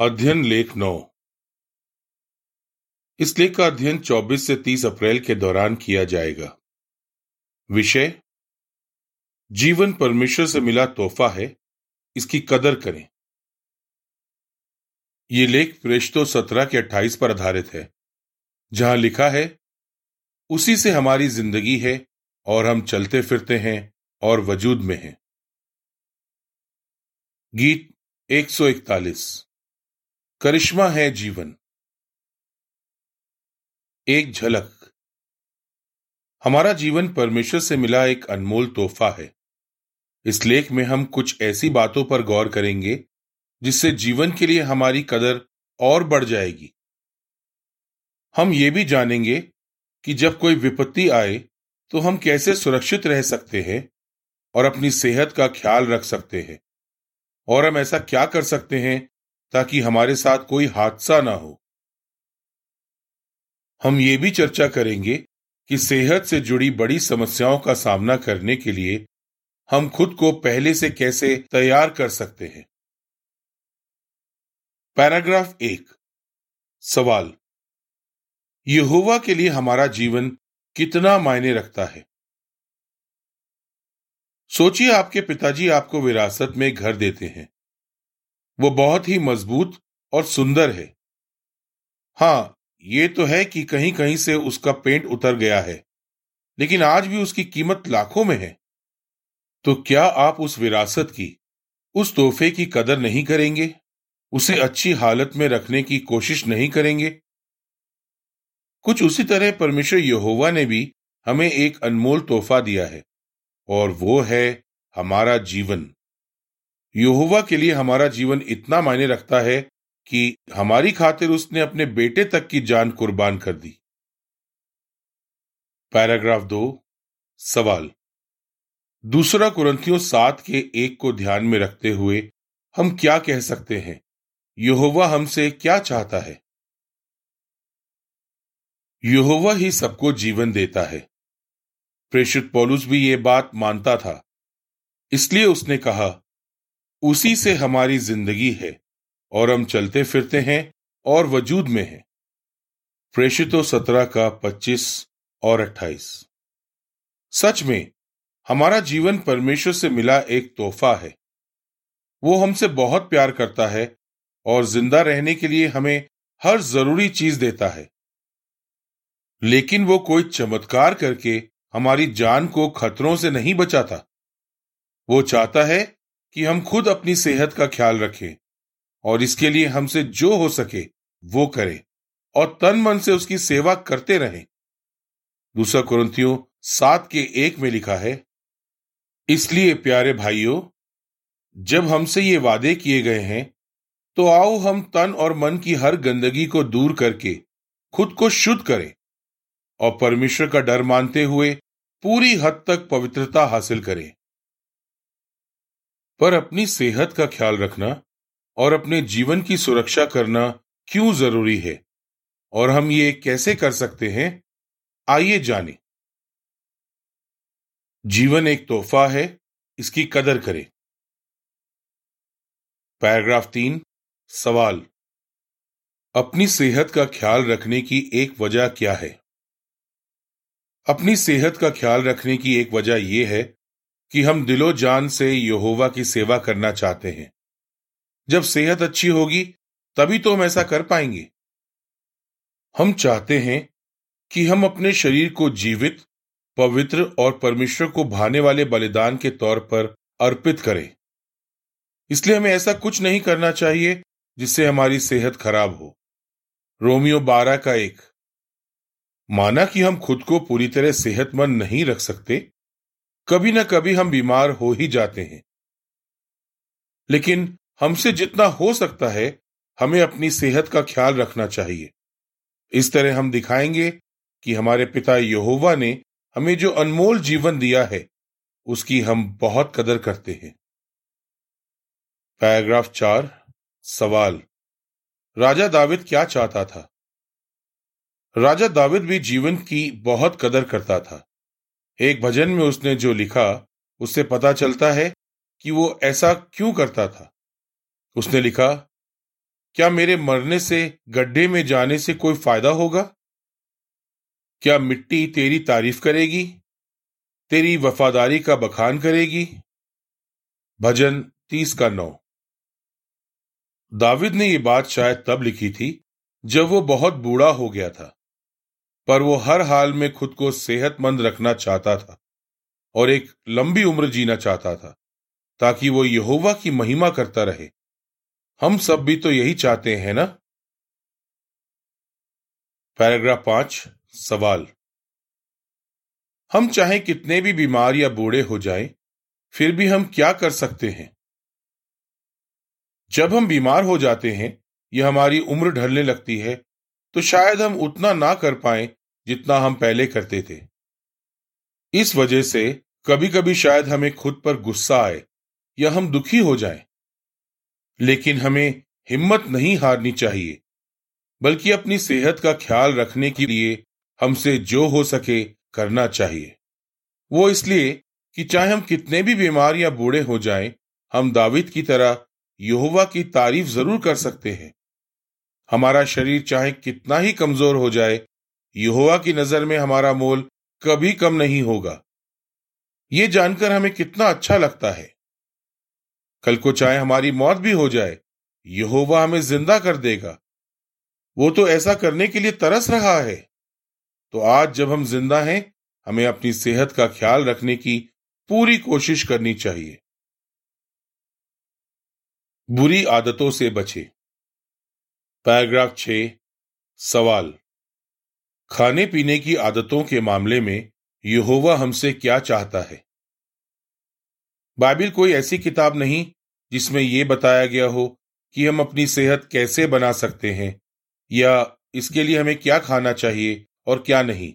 अध्ययन लेख नौ। इस लेख का अध्ययन 24 से 30 अप्रैल के दौरान किया जाएगा। विषय, जीवन परमेश्वर से मिला तोहफा है, इसकी कदर करें। ये लेख प्रेष्तो सत्रह के अट्ठाईस पर आधारित है, जहाँ लिखा है, उसी से हमारी ज़िंदगी है, और हम चलते फिरते हैं, और वजूद में हैं। गीत 141 करिश्मा है जीवन। एक झलक। हमारा जीवन परमेश्वर से मिला एक अनमोल तोहफा है। इस लेख में हम कुछ ऐसी बातों पर गौर करेंगे, जिससे जीवन के लिए हमारी कदर और बढ़ जाएगी। हम ये भी जानेंगे कि जब कोई विपत्ति आए तो हम कैसे सुरक्षित रह सकते हैं और अपनी सेहत का ख्याल रख सकते हैं। और हम ऐसा क्या कर सकते हैं ताकि हमारे साथ कोई हादसा ना हो। हम ये भी चर्चा करेंगे कि सेहत से जुड़ी बड़ी समस्याओं का सामना करने के लिए हम खुद को पहले से कैसे तैयार कर सकते हैं। पैराग्राफ एक। सवाल। यहोवा के लिए हमारा जीवन कितना मायने रखता है? सोचिए आपके पिताजी आपको विरासत में घर देते हैं। वो बहुत ही मज़बूत और सुंदर है। हाँ ये तो है कि कहीं कहीं से उसका पेंट उतर गया है, लेकिन आज भी उसकी कीमत लाखों में है। तो क्या आप उस विरासत की, उस तोहफे की कदर नहीं करेंगे? उसे अच्छी हालत में रखने की कोशिश नहीं करेंगे? कुछ उसी तरह परमेश्वर यहोवा ने भी हमें एक अनमोल तोहफा दिया है, और वो है हमारा जीवन। यहोवा के लिए हमारा जीवन इतना मायने रखता है कि हमारी खातिर उसने अपने बेटे तक की जान कुर्बान कर दी। पैराग्राफ दो, सवाल। दूसरा कुरंथियों सात के एक को ध्यान में रखते हुए हम क्या कह सकते हैं? यहोवा हमसे क्या चाहता है? यहोवा ही सबको जीवन देता है। प्रेषित पौलुस भी ये बात मानता था। इसलिए उसने कहा उसी से हमारी ज़िंदगी है, और हम चलते फिरते हैं और वजूद में हैं। प्रेषितो सत्रह का पच्चीस और अट्ठाईस। सच में, हमारा जीवन परमेश्वर से मिला एक तोहफा है। वो हमसे बहुत प्यार करता है और ज़िंदा रहने के लिए हमें हर ज़रूरी चीज़ देता है। लेकिन वो कोई चमत्कार करके हमारी जान को खतरों से नहीं बचाता। वो चाहता है कि हम खुद अपनी सेहत का ख्याल रखें और इसके लिए हमसे जो हो सके वो करें और तन मन से उसकी सेवा करते रहें। दूसरा कुरंतियों सात के एक में लिखा है, इसलिए प्यारे भाइयों, जब हमसे ये वादे किए गए हैं तो आओ हम तन और मन की हर गंदगी को दूर करके खुद को शुद्ध करें और परमेश्वर का डर मानते हुए पूरी हद तक पवित्रता हासिल करें। पर अपनी सेहत का ख्याल रखना और अपने जीवन की सुरक्षा करना क्यों ज़रूरी है? और हम ये कैसे कर सकते हैं? आइए जाने। जीवन एक तोहफा है, इसकी कदर करें। पैराग्राफ तीन, सवाल। अपनी सेहत का ख्याल रखने की एक वजह क्या है? अपनी सेहत का ख्याल रखने की एक वजह यह है कि हम दिलो जान से यहोवा की सेवा करना चाहते हैं। जब सेहत अच्छी होगी, तभी तो हम ऐसा कर पाएँगे। हम चाहते हैं कि हम अपने शरीर को जीवित, पवित्र और परमेश्वर को भाने वाले बलिदान के तौर पर अर्पित करें। इसलिए हमें ऐसा कुछ नहीं करना चाहिए जिससे हमारी सेहत खराब हो। रोमियो बारह का एक, माना कि हम खुद को पूरी तरह सेहतमंद नहीं रख सकते? कभी ना कभी हम बीमार हो ही जाते हैं। लेकिन हमसे जितना हो सकता है, हमें अपनी सेहत का ख्याल रखना चाहिए। इस तरह हम दिखाएँगे कि हमारे पिता यहोवा ने हमें जो अनमोल जीवन दिया है, उसकी हम बहुत कदर करते हैं। पैराग्राफ चार, सवाल। राजा दाविद क्या चाहता था? राजा दाविद भी जीवन की बहुत कदर करता था। एक भजन में उसने जो लिखा, उससे पता चलता है कि वो ऐसा क्यों करता था। उसने लिखा, क्या मेरे मरने से, गड्ढे में जाने से कोई फ़ायदा होगा? क्या मिट्टी तेरी तारीफ़ करेगी? तेरी वफादारी का बखान करेगी? भजन तीस का नौ। दाविद ने यह बात शायद तब लिखी थी, जब वो बहुत बूढ़ा हो गया था। पर वो हर हाल में खुद को सेहतमंद रखना चाहता था और एक लंबी उम्र जीना चाहता था ताकि वो यहोवा की महिमा करता रहे। हम सब भी तो यही चाहते हैं ना? पैराग्राफ पाँच सवाल। हम चाहे कितने भी बीमार या बूढ़े हो जाएँ, फिर भी हम क्या कर सकते हैं? जब हम बीमार हो जाते हैं या हमारी उम्र ढलने लगती है तो शायद हम उतना ना कर पाए जितना हम पहले करते थे। इस वजह से कभी कभी शायद हमें खुद पर गुस्सा आए या हम दुखी हो जाएँ। लेकिन हमें हिम्मत नहीं हारनी चाहिए बल्कि अपनी सेहत का ख्याल रखने के लिए हमसे जो हो सके करना चाहिए। वो इसलिए कि चाहे हम कितने भी बीमार या बूढ़े हो जाएँ, हम दाविद की तरह यहोवा की तारीफ़ ज़रूर कर सकते हैं। हमारा शरीर चाहे कितना ही कमज़ोर हो जाए यहोवा की नज़र में हमारा मोल कभी कम नहीं होगा। ये जानकर हमें कितना अच्छा लगता है। कल को चाहे हमारी मौत भी हो जाए, यहोवा हमें ज़िंदा कर देगा। वो तो ऐसा करने के लिए तरस रहा है। तो आज जब हम ज़िंदा हैं, हमें अपनी सेहत का ख्याल रखने की पूरी कोशिश करनी चाहिए। बुरी आदतों से बचे। पैराग्राफ छ सवाल। खाने पीने की आदतों के मामले में यहोवा हमसे क्या चाहता है? बाइबिल कोई ऐसी किताब नहीं जिसमें यह बताया गया हो कि हम अपनी सेहत कैसे बना सकते हैं, या इसके लिए हमें क्या खाना चाहिए और क्या नहीं।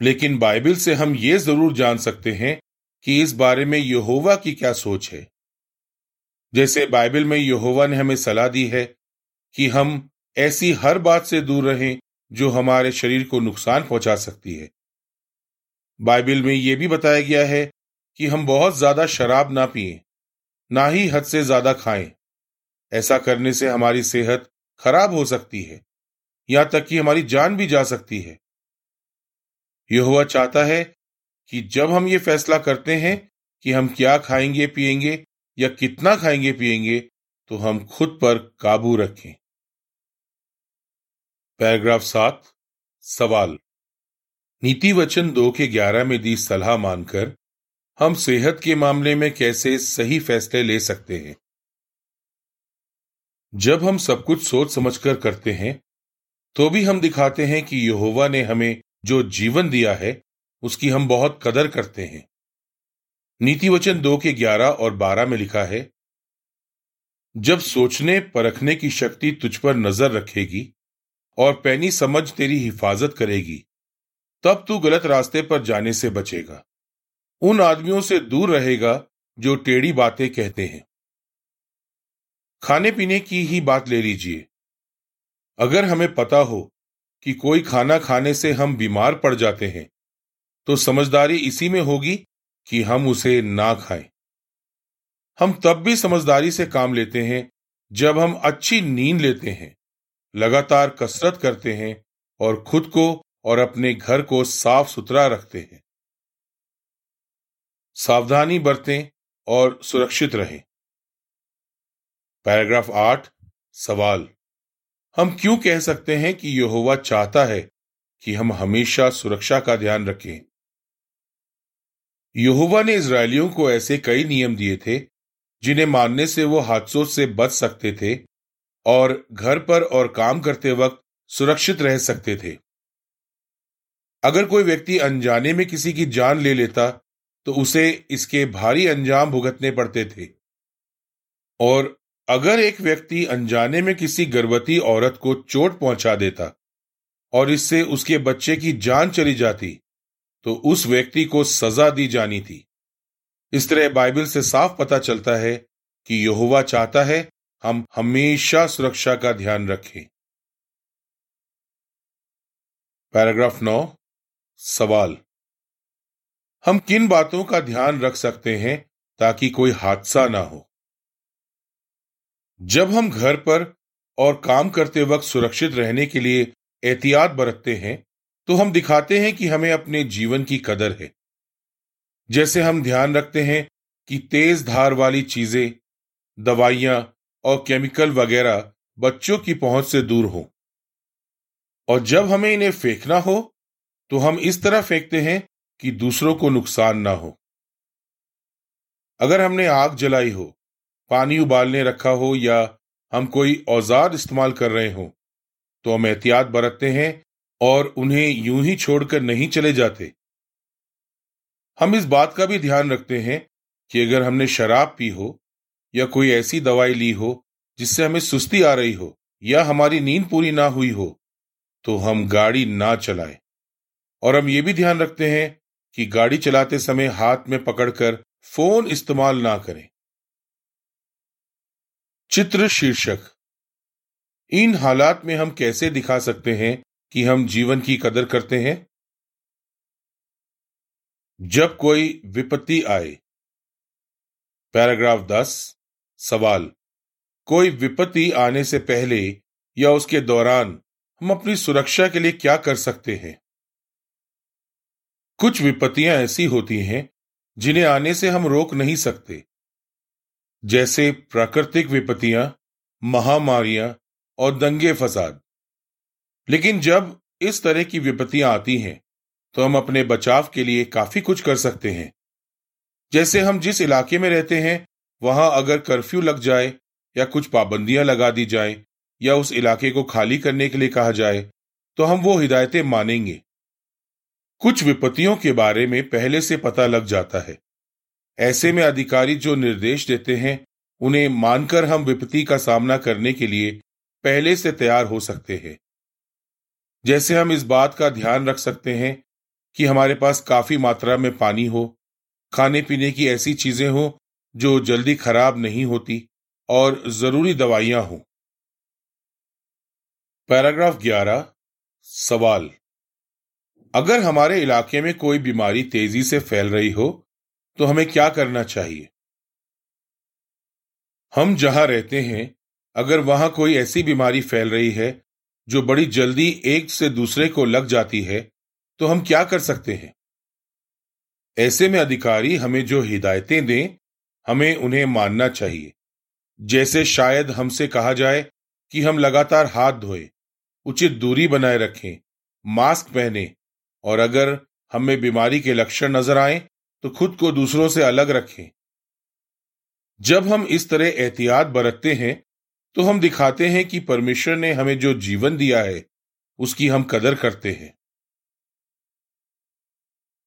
लेकिन बाइबल से हम ये ज़रूर जान सकते हैं कि इस बारे में यहोवा की क्या सोच है। जैसे बाइबल में यहोवा ने हमें सलाह दी है कि हम ऐसी हर बात से दूर रहें जो हमारे शरीर को नुकसान पहुँचा सकती है। बाइबल में यह भी बताया गया है कि हम बहुत ज़्यादा शराब ना पिए, ना ही हद से ज़्यादा खाएँ। ऐसा करने से हमारी सेहत खराब हो सकती है, यहाँ तक कि हमारी जान भी जा सकती है। यह हुआ चाहता है कि जब हम ये फैसला करते हैं कि हम क्या खाएँगे, पिएँगे या कितना खाएँगे, पिएँगे तो हम खुद पर काबू रखें। पैराग्राफ सात, सवाल। नीति वचन दो के ग्यारह में दी सलाह मानकर हम सेहत के मामले में कैसे सही फैसले ले सकते हैं। जब हम सब कुछ सोच समझकर करते हैं तो भी हम दिखाते हैं कि यहोवा ने हमें जो जीवन दिया है, उसकी हम बहुत कदर करते हैं। नीति वचन दो के ग्यारह और बारह में लिखा है, जब सोचने परखने की शक्ति तुझ पर नज़र रखेगी और पैनी समझ तेरी हिफाजत करेगी। तब तू गलत रास्ते पर जाने से बचेगा। उन आदमियों से दूर रहेगा जो टेढ़ी बातें कहते हैं। खाने पीने की ही बात ले लीजिए। अगर हमें पता हो कि कोई खाना खाने से हम बीमार पड़ जाते हैं तो समझदारी इसी में होगी कि हम उसे ना खाएँ। हम तब भी समझदारी से काम लेते हैं जब हम अच्छी नींद लेते हैं। लगातार कसरत करते हैं और खुद को और अपने घर को साफ़ सुथरा रखते हैं। सावधानी बरतें और सुरक्षित रहें। पैराग्राफ आठ, सवाल। हम क्यों कह सकते हैं कि यहोवा चाहता है कि हम हमेशा सुरक्षा का ध्यान रखें? यहोवा ने इसराइलियों को ऐसे कई नियम दिए थे, जिन्हें मानने से वो हादसों से बच सकते थे और घर पर और काम करते वक्त सुरक्षित रह सकते थे। अगर कोई व्यक्ति अनजाने में किसी की जान ले लेता तो उसे इसके भारी अंजाम भुगतने पड़ते थे। और अगर एक व्यक्ति अनजाने में किसी गर्भवती औरत को चोट पहुँचा देता और इससे उसके बच्चे की जान चली जाती तो उस व्यक्ति को सजा दी जानी थी। इस तरह बाइबल से साफ़ पता चलता है कि यहोवा चाहता है हम हमेशा सुरक्षा का ध्यान रखें। पैराग्राफ नौ, सवाल। हम किन बातों का ध्यान रख सकते हैं ताकि कोई हादसा ना हो? जब हम घर पर और काम करते वक्त सुरक्षित रहने के लिए एहतियात बरतते हैं तो हम दिखाते हैं कि हमें अपने जीवन की कदर है। जैसे हम ध्यान रखते हैं कि तेज धार वाली चीज़ें, दवाइयाँ और केमिकल वगैरह बच्चों की पहुँच से दूर हो। और जब हमें इन्हें फेंकना हो तो हम इस तरह फेंकते हैं कि दूसरों को नुकसान ना हो। अगर हमने आग जलाई हो, पानी उबालने रखा हो या हम कोई औज़ार इस्तेमाल कर रहे हो तो हम एहतियात बरतते हैं और उन्हें यूँ ही छोड़कर नहीं चले जाते। हम इस बात का भी ध्यान रखते हैं कि अगर हमने शराब पी हो या कोई ऐसी दवाई ली हो जिससे हमें सुस्ती आ रही हो या हमारी नींद पूरी ना हुई हो तो हम गाड़ी ना चलाएँ। और हम ये भी ध्यान रखते हैं कि गाड़ी चलाते समय हाथ में पकड़कर फ़ोन इस्तेमाल ना करें। चित्र शीर्षक। इन हालात में हम कैसे दिखा सकते हैं कि हम जीवन की कदर करते हैं? जब कोई विपत्ति आए। पैराग्राफ दस। सवाल। कोई विपत्ति आने से पहले या उसके दौरान हम अपनी सुरक्षा के लिए क्या कर सकते हैं? कुछ विपत्तियाँ ऐसी होती हैं जिन्हें आने से हम रोक नहीं सकते। जैसे प्राकृतिक विपत्तियाँ, महामारियाँ और दंगे फसाद। लेकिन जब इस तरह की विपत्तियाँ आती हैं तो हम अपने बचाव के लिए काफ़ी कुछ कर सकते हैं। जैसे हम जिस इलाके में रहते हैं वहाँ अगर कर्फ्यू लग जाए या कुछ पाबंदियाँ लगा दी जाए या उस इलाके को खाली करने के लिए कहा जाए तो हम वो हिदायतें मानेंगे। कुछ विपत्तियों के बारे में पहले से पता लग जाता है। ऐसे में अधिकारी जो निर्देश देते हैं, उन्हें मानकर हम विपत्ति का सामना करने के लिए पहले से तैयार हो सकते हैं। जैसे हम इस बात का ध्यान रख सकते हैं कि हमारे पास काफ़ी मात्रा में पानी हो खाने पीने की ऐसी चीज़ें हो जो जल्दी खराब नहीं होती और ज़रूरी दवाइयाँ हों। पैराग्राफ 11 सवाल। अगर हमारे इलाके में कोई बीमारी तेज़ी से फैल रही हो तो हमें क्या करना चाहिए? हम जहाँ रहते हैं, अगर वहाँ कोई ऐसी बीमारी फैल रही है, जो बड़ी जल्दी एक से दूसरे को लग जाती है तो हम क्या कर सकते हैं? ऐसे में अधिकारी हमें जो हिदायतें दें हमें उन्हें मानना चाहिए। जैसे शायद हमसे कहा जाए कि हम लगातार हाथ धोएँ, उचित दूरी बनाए रखें, मास्क पहने और अगर हमें बीमारी के लक्षण नज़र आए तो खुद को दूसरों से अलग रखें। जब हम इस तरह एहतियात बरतते हैं तो हम दिखाते हैं कि परमेश्वर ने हमें जो जीवन दिया है, उसकी हम कदर करते हैं।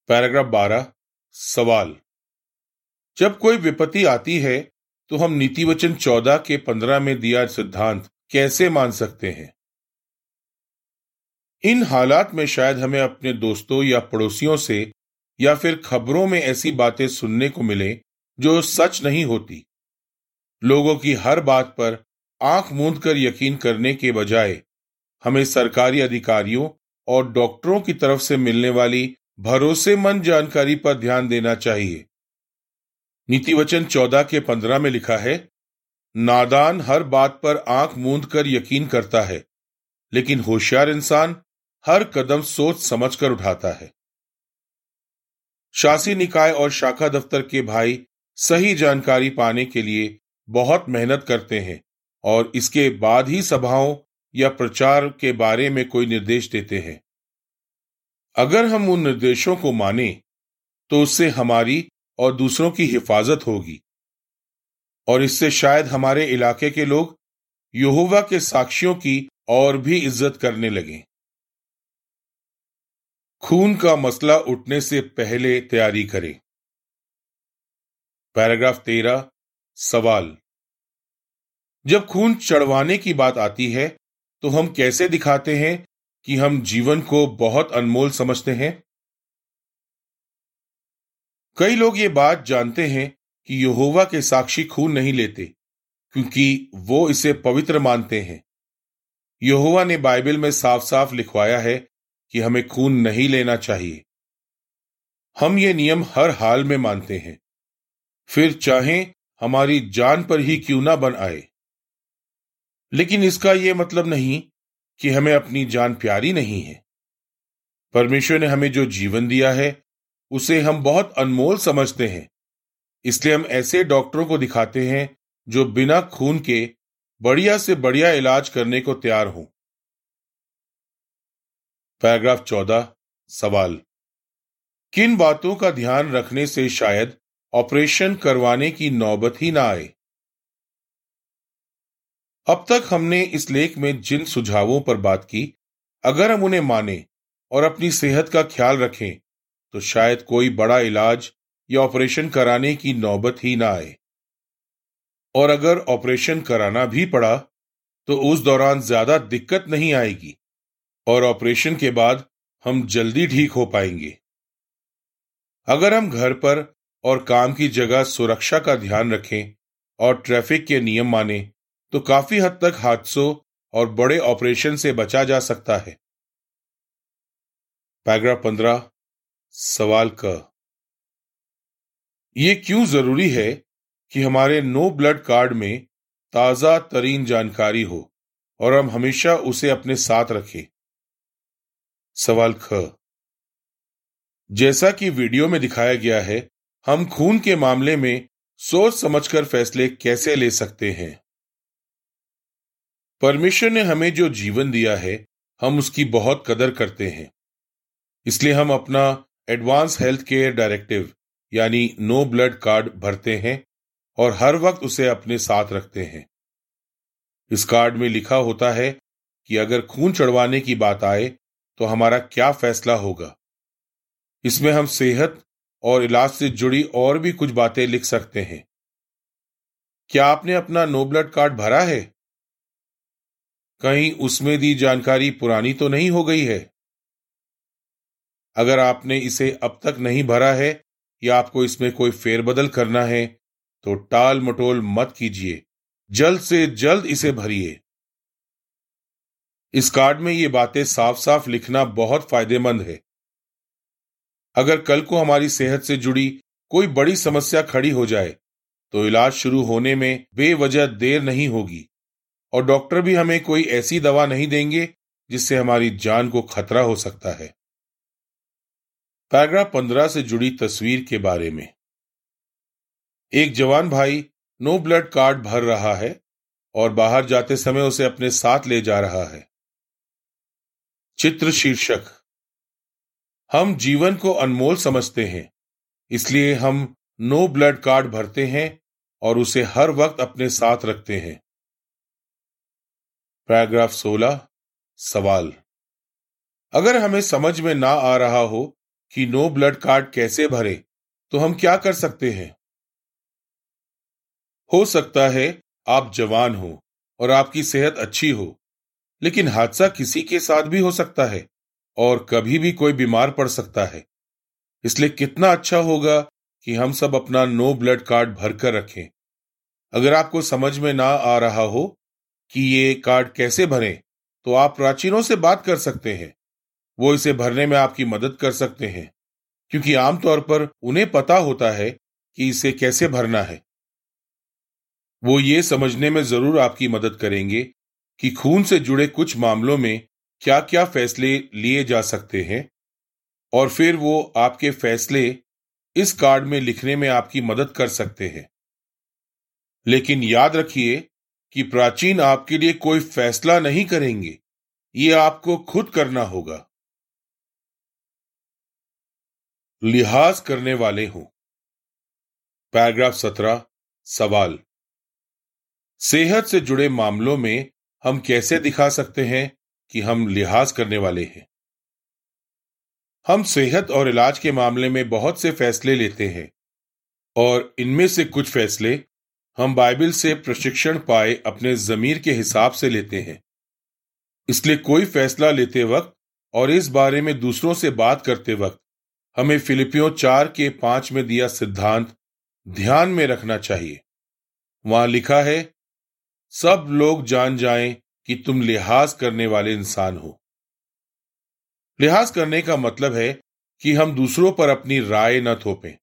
पैराग्राफ बारह, सवाल। जब कोई विपत्ति आती है तो हम नीति वचन चौदह के पंद्रह में दिया सिद्धांत कैसे मान सकते हैं? इन हालात में शायद हमें अपने दोस्तों या पड़ोसियों से या फिर खबरों में ऐसी बातें सुनने को मिले जो सच नहीं होती। लोगों की हर बात पर आँख मूंद कर यकीन करने के बजाय हमें सरकारी अधिकारियों और डॉक्टरों की तरफ़ से मिलने वाली भरोसेमंद जानकारी पर ध्यान देना चाहिए। नीति वचन चौदह के पंद्रह में लिखा है, नादान हर बात पर आँख मूंद कर यकीन करता है, लेकिन होशियार इंसान हर कदम सोच समझकर उठाता है। शासी निकाय और शाखा दफ्तर के भाई सही जानकारी पाने के लिए बहुत मेहनत करते हैं और इसके बाद ही सभाओं या प्रचार के बारे में कोई निर्देश देते हैं। अगर हम उन निर्देशों को माने तो उससे हमारी और दूसरों की हिफाजत होगी। और इससे शायद हमारे इलाके के लोग यहोवा के साक्षियों की और भी इज़्ज़त करने लगे। खून का मसला उठने से पहले तैयारी करें। पैराग्राफ तेरह, सवाल। जब खून चढ़वाने की बात आती है तो हम कैसे दिखाते हैं कि हम जीवन को बहुत अनमोल समझते हैं? कई लोग ये बात जानते हैं कि यहोवा के साक्षी खून नहीं लेते, क्योंकि वो इसे पवित्र मानते हैं। यहोवा ने बाइबल में साफ़ साफ़ लिखवाया है कि हमें खून नहीं लेना चाहिए। हम ये नियम हर हाल में मानते हैं। फिर चाहे हमारी जान पर ही क्यों ना बन आए। लेकिन इसका यह मतलब नहीं कि हमें अपनी जान प्यारी नहीं है। परमेश्वर ने हमें जो जीवन दिया है उसे हम बहुत अनमोल समझते हैं। इसलिए हम ऐसे डॉक्टरों को दिखाते हैं जो बिना खून के बढ़िया से बढ़िया इलाज करने को तैयार हों। पैराग्राफ चौदह, सवाल। किन बातों का ध्यान रखने से शायद ऑपरेशन करवाने की नौबत ही ना आए? अब तक हमने इस लेख में जिन सुझावों पर बात की, अगर हम उन्हें माने और अपनी सेहत का ख्याल रखें तो शायद कोई बड़ा इलाज या ऑपरेशन कराने की नौबत ही ना आए। और अगर ऑपरेशन कराना भी पड़ा तो उस दौरान ज़्यादा दिक्कत नहीं आएगी और ऑपरेशन के बाद हम जल्दी ठीक हो पाएँगे। अगर हम घर पर और काम की जगह सुरक्षा का ध्यान रखें और ट्रैफ़िक के नियम माने तो काफ़ी हद तक हादसों और बड़े ऑपरेशन से बचा जा सकता है। पैराग्राफ पंद्रह सवाल क। ये क्यों ज़रूरी है कि हमारे नो ब्लड कार्ड में ताज़ा, तरीन जानकारी हो और हम हमेशा उसे अपने साथ रखें? सवाल ख। जैसा कि वीडियो में दिखाया गया है, हम खून के मामले में सोच समझकर फैसले कैसे ले सकते हैं? परमेश्वर ने हमें जो जीवन दिया है, हम उसकी बहुत कदर करते हैं। इसलिए हम अपना एडवांस हेल्थ केयर डायरेक्टिव, यानी नो ब्लड कार्ड भरते हैं और हर वक्त उसे अपने साथ रखते हैं। इस कार्ड में लिखा होता है कि अगर खून चढ़वाने की बात आए तो हमारा क्या फैसला होगा? इसमें हम सेहत और इलाज से जुड़ी और भी कुछ बातें लिख सकते हैं। क्या आपने अपना नो ब्लड कार्ड भरा है? कहीं उसमें दी जानकारी पुरानी तो नहीं हो गई है? अगर आपने इसे अब तक नहीं भरा है या आपको इसमें कोई फेरबदल करना है तो टाल मटोल मत कीजिए। जल्द से जल्द इसे भरिए। इस कार्ड में ये बातें साफ़ साफ़ लिखना बहुत फ़ायदेमंद है। अगर कल को हमारी सेहत से जुड़ी कोई बड़ी समस्या खड़ी हो जाए तो इलाज शुरू होने में बेवजह देर नहीं होगी। और डॉक्टर भी हमें कोई ऐसी दवा नहीं देंगे जिससे हमारी जान को खतरा हो सकता है। पैराग्राफ पंद्रह से जुड़ी तस्वीर के बारे में। एक जवान भाई नो ब्लड कार्ड भर रहा है और बाहर जाते समय उसे अपने साथ ले जा रहा है। चित्र शीर्षक। हम जीवन को अनमोल समझते हैं, इसलिए हम नो ब्लड कार्ड भरते हैं और उसे हर वक्त अपने साथ रखते हैं। पैराग्राफ 16 सवाल। अगर हमें समझ में ना आ रहा हो कि नो ब्लड कार्ड कैसे भरे? तो हम क्या कर सकते हैं? हो सकता है आप जवान हो और आपकी सेहत अच्छी हो, लेकिन हादसा किसी के साथ भी हो सकता है और कभी भी कोई बीमार पड़ सकता है। इसलिए कितना अच्छा होगा कि हम सब अपना नो ब्लड कार्ड भरकर रखें। अगर आपको समझ में ना आ रहा हो कि ये कार्ड कैसे भरें तो आप प्राचीनों से बात कर सकते हैं। वो इसे भरने में आपकी मदद कर सकते हैं, क्योंकि आमतौर पर उन्हें पता होता है कि इसे कैसे भरना है। वो ये समझने में ज़रूर आपकी मदद करेंगे कि खून से जुड़े कुछ मामलों में क्या क्या फैसले लिए जा सकते हैं, और फिर वो आपके फैसले इस कार्ड में लिखने में आपकी मदद कर सकते हैं। लेकिन याद रखिए कि प्राचीन आपके लिए कोई फैसला नहीं करेंगे, ये आपको खुद करना होगा। लिहाज करने वाले हों। पैराग्राफ सत्रह, सवाल। सेहत से जुड़े मामलों में हम कैसे दिखा सकते हैं कि हम लिहाज करने वाले हैं? हम सेहत और इलाज के मामले में बहुत से फैसले लेते हैं, और इनमें से कुछ फैसले हम बाइबल से प्रशिक्षण पाए अपने जमीर के हिसाब से लेते हैं। इसलिए कोई फैसला लेते वक्त और इस बारे में दूसरों से बात करते वक्त हमें फिलिपियों चार के पाँच में दिया सिद्धांत ध्यान में रखना चाहिए। वहाँ लिखा है, सब लोग जान जाएँ कि तुम लिहाज करने वाले इंसान हो। लिहाज करने का मतलब है कि हम दूसरों पर अपनी राय न थोपें।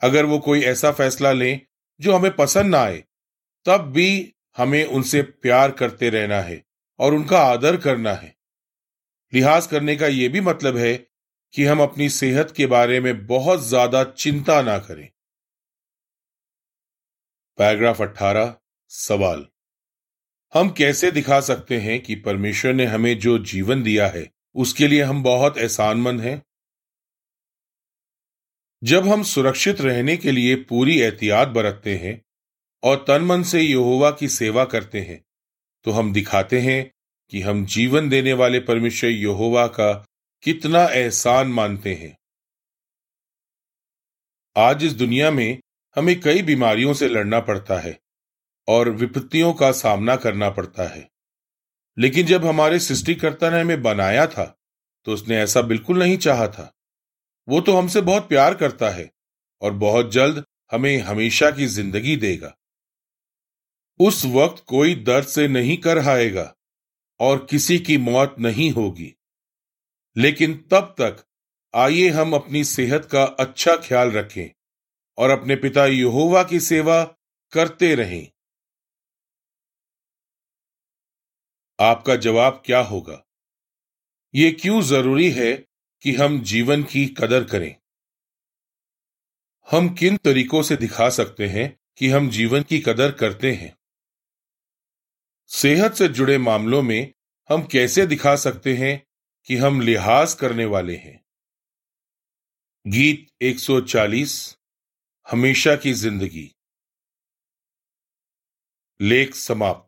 अगर वो कोई ऐसा फैसला लें जो हमें पसंद ना आए, तब भी हमें उनसे प्यार करते रहना है और उनका आदर करना है। लिहाज करने का यह भी मतलब है कि हम अपनी सेहत के बारे में बहुत ज़्यादा चिंता ना करें। पैराग्राफ 18 सवाल। हम कैसे दिखा सकते हैं कि परमेश्वर ने हमें जो जीवन दिया है, उसके लिए हम बहुत एहसानमंद हैं? जब हम सुरक्षित रहने के लिए पूरी एहतियात बरतते हैं और तन मन से यहोवा की सेवा करते हैं तो हम दिखाते हैं कि हम जीवन देने वाले परमेश्वर यहोवा का कितना एहसान मानते हैं। आज इस दुनिया में हमें कई बीमारियों से लड़ना पड़ता है और विपत्तियों का सामना करना पड़ता है। लेकिन जब हमारे सृष्टिकर्ता ने हमें बनाया था तो उसने ऐसा बिल्कुल नहीं चाहा था। वो तो हमसे बहुत प्यार करता है और बहुत जल्द हमें हमेशा की ज़िंदगी देगा। उस वक्त कोई दर्द से नहीं कर हाएगा और किसी की मौत नहीं होगी। लेकिन तब तक आइए हम अपनी सेहत का अच्छा ख्याल रखें और अपने पिता यहोवा की सेवा करते रहें। आपका जवाब क्या होगा? ये क्यों ज़रूरी है कि हम जीवन की कदर करें? हम किन तरीकों से दिखा सकते हैं कि हम जीवन की कदर करते हैं? सेहत से जुड़े मामलों में हम कैसे दिखा सकते हैं कि हम लिहाज करने वाले हैं। गीत 140 हमेशा की ज़िंदगी। लेख समाप्त।